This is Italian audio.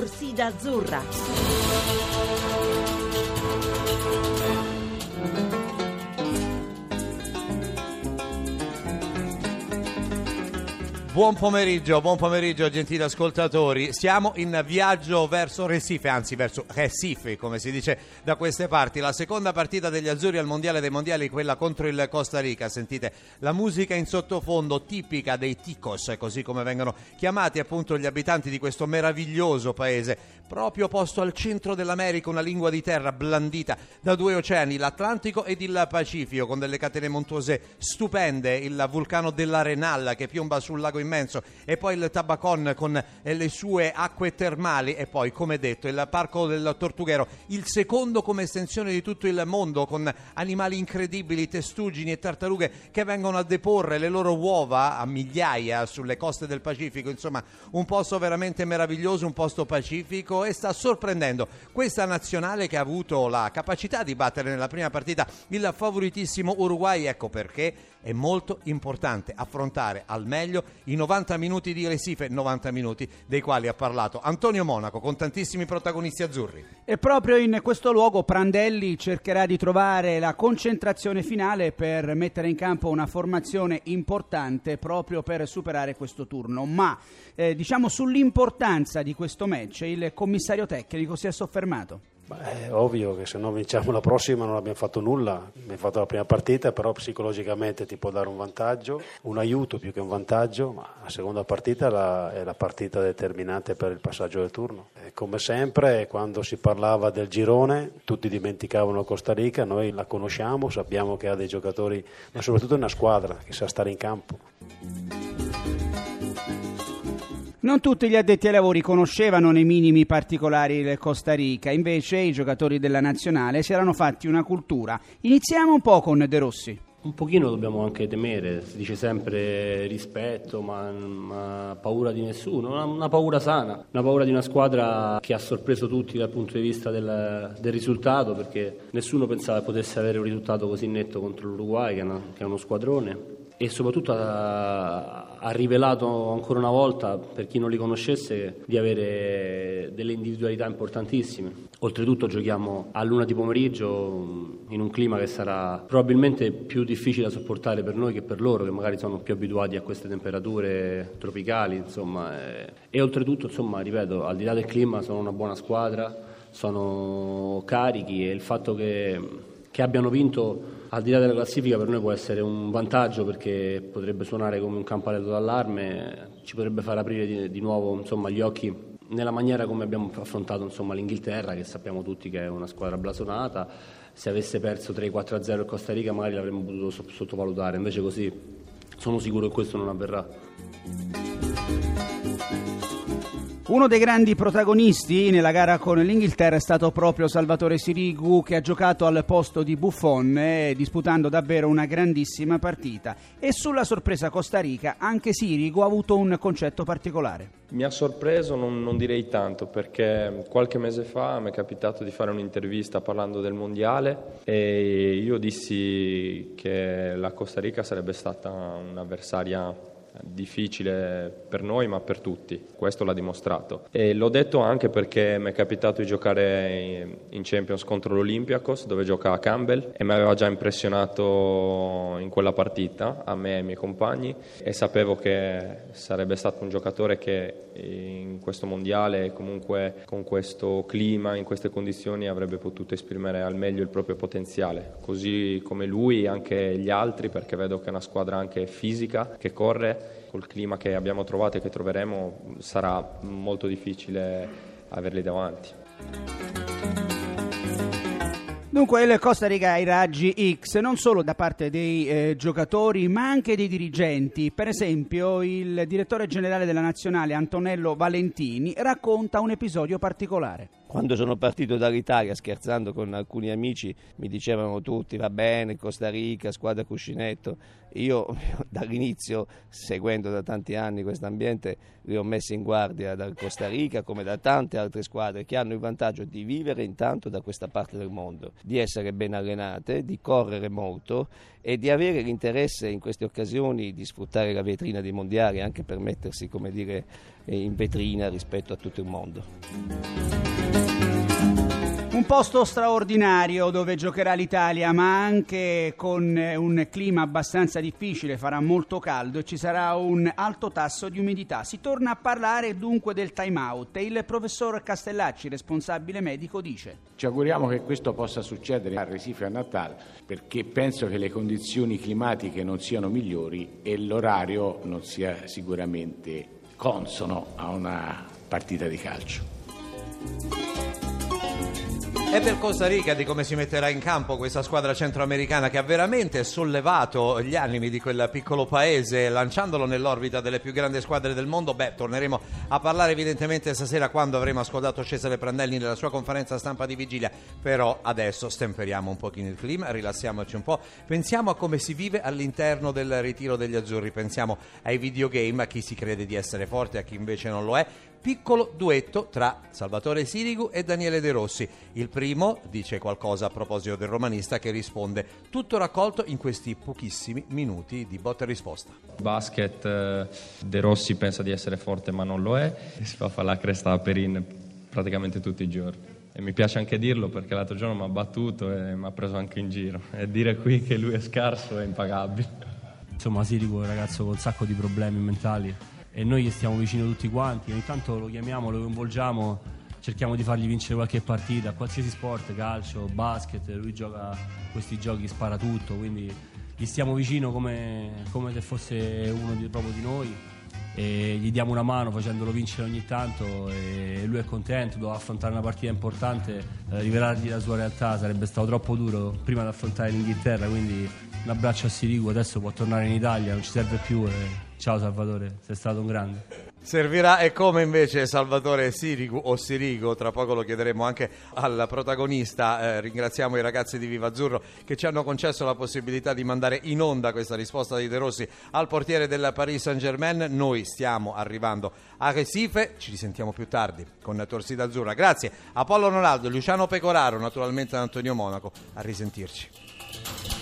Torsida Azzurra. Buon pomeriggio, buon pomeriggio gentili ascoltatori. Siamo in viaggio verso Recife, anzi verso Recife, come si dice da queste parti. La seconda partita degli azzurri al Mondiale dei Mondiali, quella contro il Costa Rica. Sentite la musica in sottofondo tipica dei ticos, così come vengono chiamati appunto gli abitanti di questo meraviglioso paese, proprio posto al centro dell'America, una lingua di terra blandita da due oceani, l'Atlantico ed il Pacifico, con delle catene montuose stupende, il vulcano dell'Arenal che piomba sul lago immenso e poi il Tabacon con eh, le sue acque termali. E poi come detto il parco del Tortughero il secondo come estensione di tutto il mondo con animali incredibili testuggini e tartarughe che vengono a deporre le loro uova a migliaia sulle coste del Pacifico. Insomma un posto veramente meraviglioso un posto pacifico e sta sorprendendo. Questa nazionale che ha avuto la capacità di battere nella prima partita il favoritissimo Uruguay ecco perché è molto importante affrontare al meglio i 90 minuti di Recife, 90 minuti dei quali ha parlato Antonio Monaco con tantissimi protagonisti azzurri. E proprio in questo luogo Prandelli cercherà di trovare la concentrazione finale per mettere in campo una formazione importante proprio per superare questo turno. Ma eh, diciamo sull'importanza di questo match il commissario tecnico si è soffermato. Beh, è ovvio che se non vinciamo la prossima non abbiamo fatto nulla, abbiamo fatto la prima partita, però psicologicamente ti può dare un vantaggio, un aiuto più che un vantaggio, ma la seconda partita la, è la partita determinante per il passaggio del turno. E come sempre, quando si parlava del girone, tutti dimenticavano Costa Rica, noi la conosciamo, sappiamo che ha dei giocatori, ma soprattutto una squadra che sa stare in campo. Non tutti gli addetti ai lavori conoscevano nei minimi particolari il Costa Rica, invece i giocatori della nazionale si erano fatti una cultura. Iniziamo un po' con De Rossi. Un pochino dobbiamo anche temere, si dice sempre rispetto, ma, ma paura di nessuno, una, una, paura sana, una paura di una squadra che ha sorpreso tutti dal punto di vista del, del risultato, perché nessuno pensava potesse avere un risultato così netto contro l'Uruguay, che è, una, che è uno squadrone, e soprattutto ha, ha, rivelato ancora una volta, per chi non li conoscesse, di avere delle individualità importantissime. Oltretutto giochiamo a luna di pomeriggio in un clima che sarà probabilmente più difficile da sopportare per noi che per loro, che magari sono più abituati a queste temperature tropicali, insomma. E, e oltretutto, insomma, ripeto, al di là del clima sono una buona squadra, sono carichi e il fatto che, che abbiano vinto al di là della classifica per noi può essere un vantaggio perché potrebbe suonare come un campanello d'allarme, ci potrebbe far aprire di, di nuovo insomma, gli occhi nella maniera come abbiamo affrontato insomma, l'Inghilterra, che sappiamo tutti che è una squadra blasonata. Se avesse perso 3-4-0 il Costa Rica magari l'avremmo potuto sottovalutare, invece così sono sicuro che questo non avverrà. Uno dei grandi protagonisti nella gara con l'Inghilterra è stato proprio Salvatore Sirigu che ha giocato al posto di Buffon eh, disputando davvero una grandissima partita e sulla sorpresa Costa Rica anche Sirigu ha avuto un concetto particolare. Mi ha sorpreso, non, non direi tanto, perché qualche mese fa mi è capitato di fare un'intervista parlando del mondiale e io dissi che la Costa Rica sarebbe stata un'avversaria difficile per noi ma per tutti, questo l'ha dimostrato. E l'ho detto anche perché mi è capitato di giocare in Champions contro l'Olympiacos dove gioca Campbell e mi aveva già impressionato in quella partita, a me e ai miei compagni e sapevo che sarebbe stato un giocatore che in questo mondiale comunque con questo clima, in queste condizioni avrebbe potuto esprimere al meglio il proprio potenziale, così come lui anche gli altri perché vedo che è una squadra anche fisica che corre col clima che abbiamo trovato e che troveremo sarà molto difficile averli davanti. Dunque il Costa Rica ha i raggi X non solo da parte dei eh, giocatori ma anche dei dirigenti. Per esempio il direttore generale della nazionale Antonello Valentini racconta un episodio particolare. Quando sono partito dall'Italia, scherzando con alcuni amici, mi dicevano tutti va bene, Costa Rica, squadra cuscinetto. Io dall'inizio, seguendo da tanti anni questo ambiente, li ho messi in guardia dal Costa Rica come da tante altre squadre che hanno il vantaggio di vivere intanto da questa parte del mondo, di essere ben allenate, di correre molto e di avere l'interesse in queste occasioni di sfruttare la vetrina dei mondiali anche per mettersi, come dire, in vetrina rispetto a tutto il mondo. Posto straordinario dove giocherà l'Italia, ma anche con eh, un clima abbastanza difficile, farà molto caldo e ci sarà un alto tasso di umidità. Si torna a parlare dunque del time out e il professor Castellacci, responsabile medico, dice: Ci auguriamo che questo possa succedere a Recife a Natale perché penso che le condizioni climatiche non siano migliori e l'orario non sia sicuramente consono a una partita di calcio. E per Costa Rica di come si metterà in campo questa squadra centroamericana che ha veramente sollevato gli animi di quel piccolo paese lanciandolo nell'orbita delle più grandi squadre del mondo. Beh, torneremo a parlare evidentemente stasera quando avremo ascoltato Cesare Prandelli nella sua conferenza stampa di vigilia. Però adesso stemperiamo un pochino il clima, rilassiamoci un po', pensiamo a come si vive all'interno del ritiro degli azzurri, pensiamo ai videogame, a chi si crede di essere forte, a chi invece non lo è piccolo duetto tra Salvatore Sirigu e Daniele De Rossi. Il primo dice qualcosa a proposito del romanista che risponde tutto raccolto in questi pochissimi minuti di botta e risposta. Basket, eh, De Rossi pensa di essere forte ma non lo è, si fa fare la cresta a Perin praticamente tutti i giorni. E mi piace anche dirlo perché l'altro giorno mi ha battuto e mi ha preso anche in giro. E dire qui che lui è scarso è impagabile. Insomma, Sirigu è un ragazzo con un sacco di problemi mentali e noi gli stiamo vicino tutti quanti, ogni tanto lo chiamiamo, lo coinvolgiamo, cerchiamo di fargli vincere qualche partita, qualsiasi sport, calcio, basket, lui gioca questi giochi, spara tutto, quindi gli stiamo vicino come, come se fosse uno di, proprio di noi e gli diamo una mano facendolo vincere ogni tanto e lui è contento, doveva affrontare una partita importante, eh, rivelargli la sua realtà sarebbe stato troppo duro prima di affrontare l'Inghilterra, quindi un abbraccio a Sirigu, adesso può tornare in Italia, non ci serve più. E... Ciao Salvatore, sei stato un grande. Servirà e come invece Salvatore Sirigu o Sirigo, tra poco lo chiederemo anche al protagonista. Eh, ringraziamo i ragazzi di Viva Azzurro che ci hanno concesso la possibilità di mandare in onda questa risposta di De Rossi al portiere del Paris Saint Germain. Noi stiamo arrivando a Recife, ci risentiamo più tardi con Torsida Azzurra. Grazie a Paolo Ronaldo, Luciano Pecoraro, naturalmente ad Antonio Monaco. A risentirci.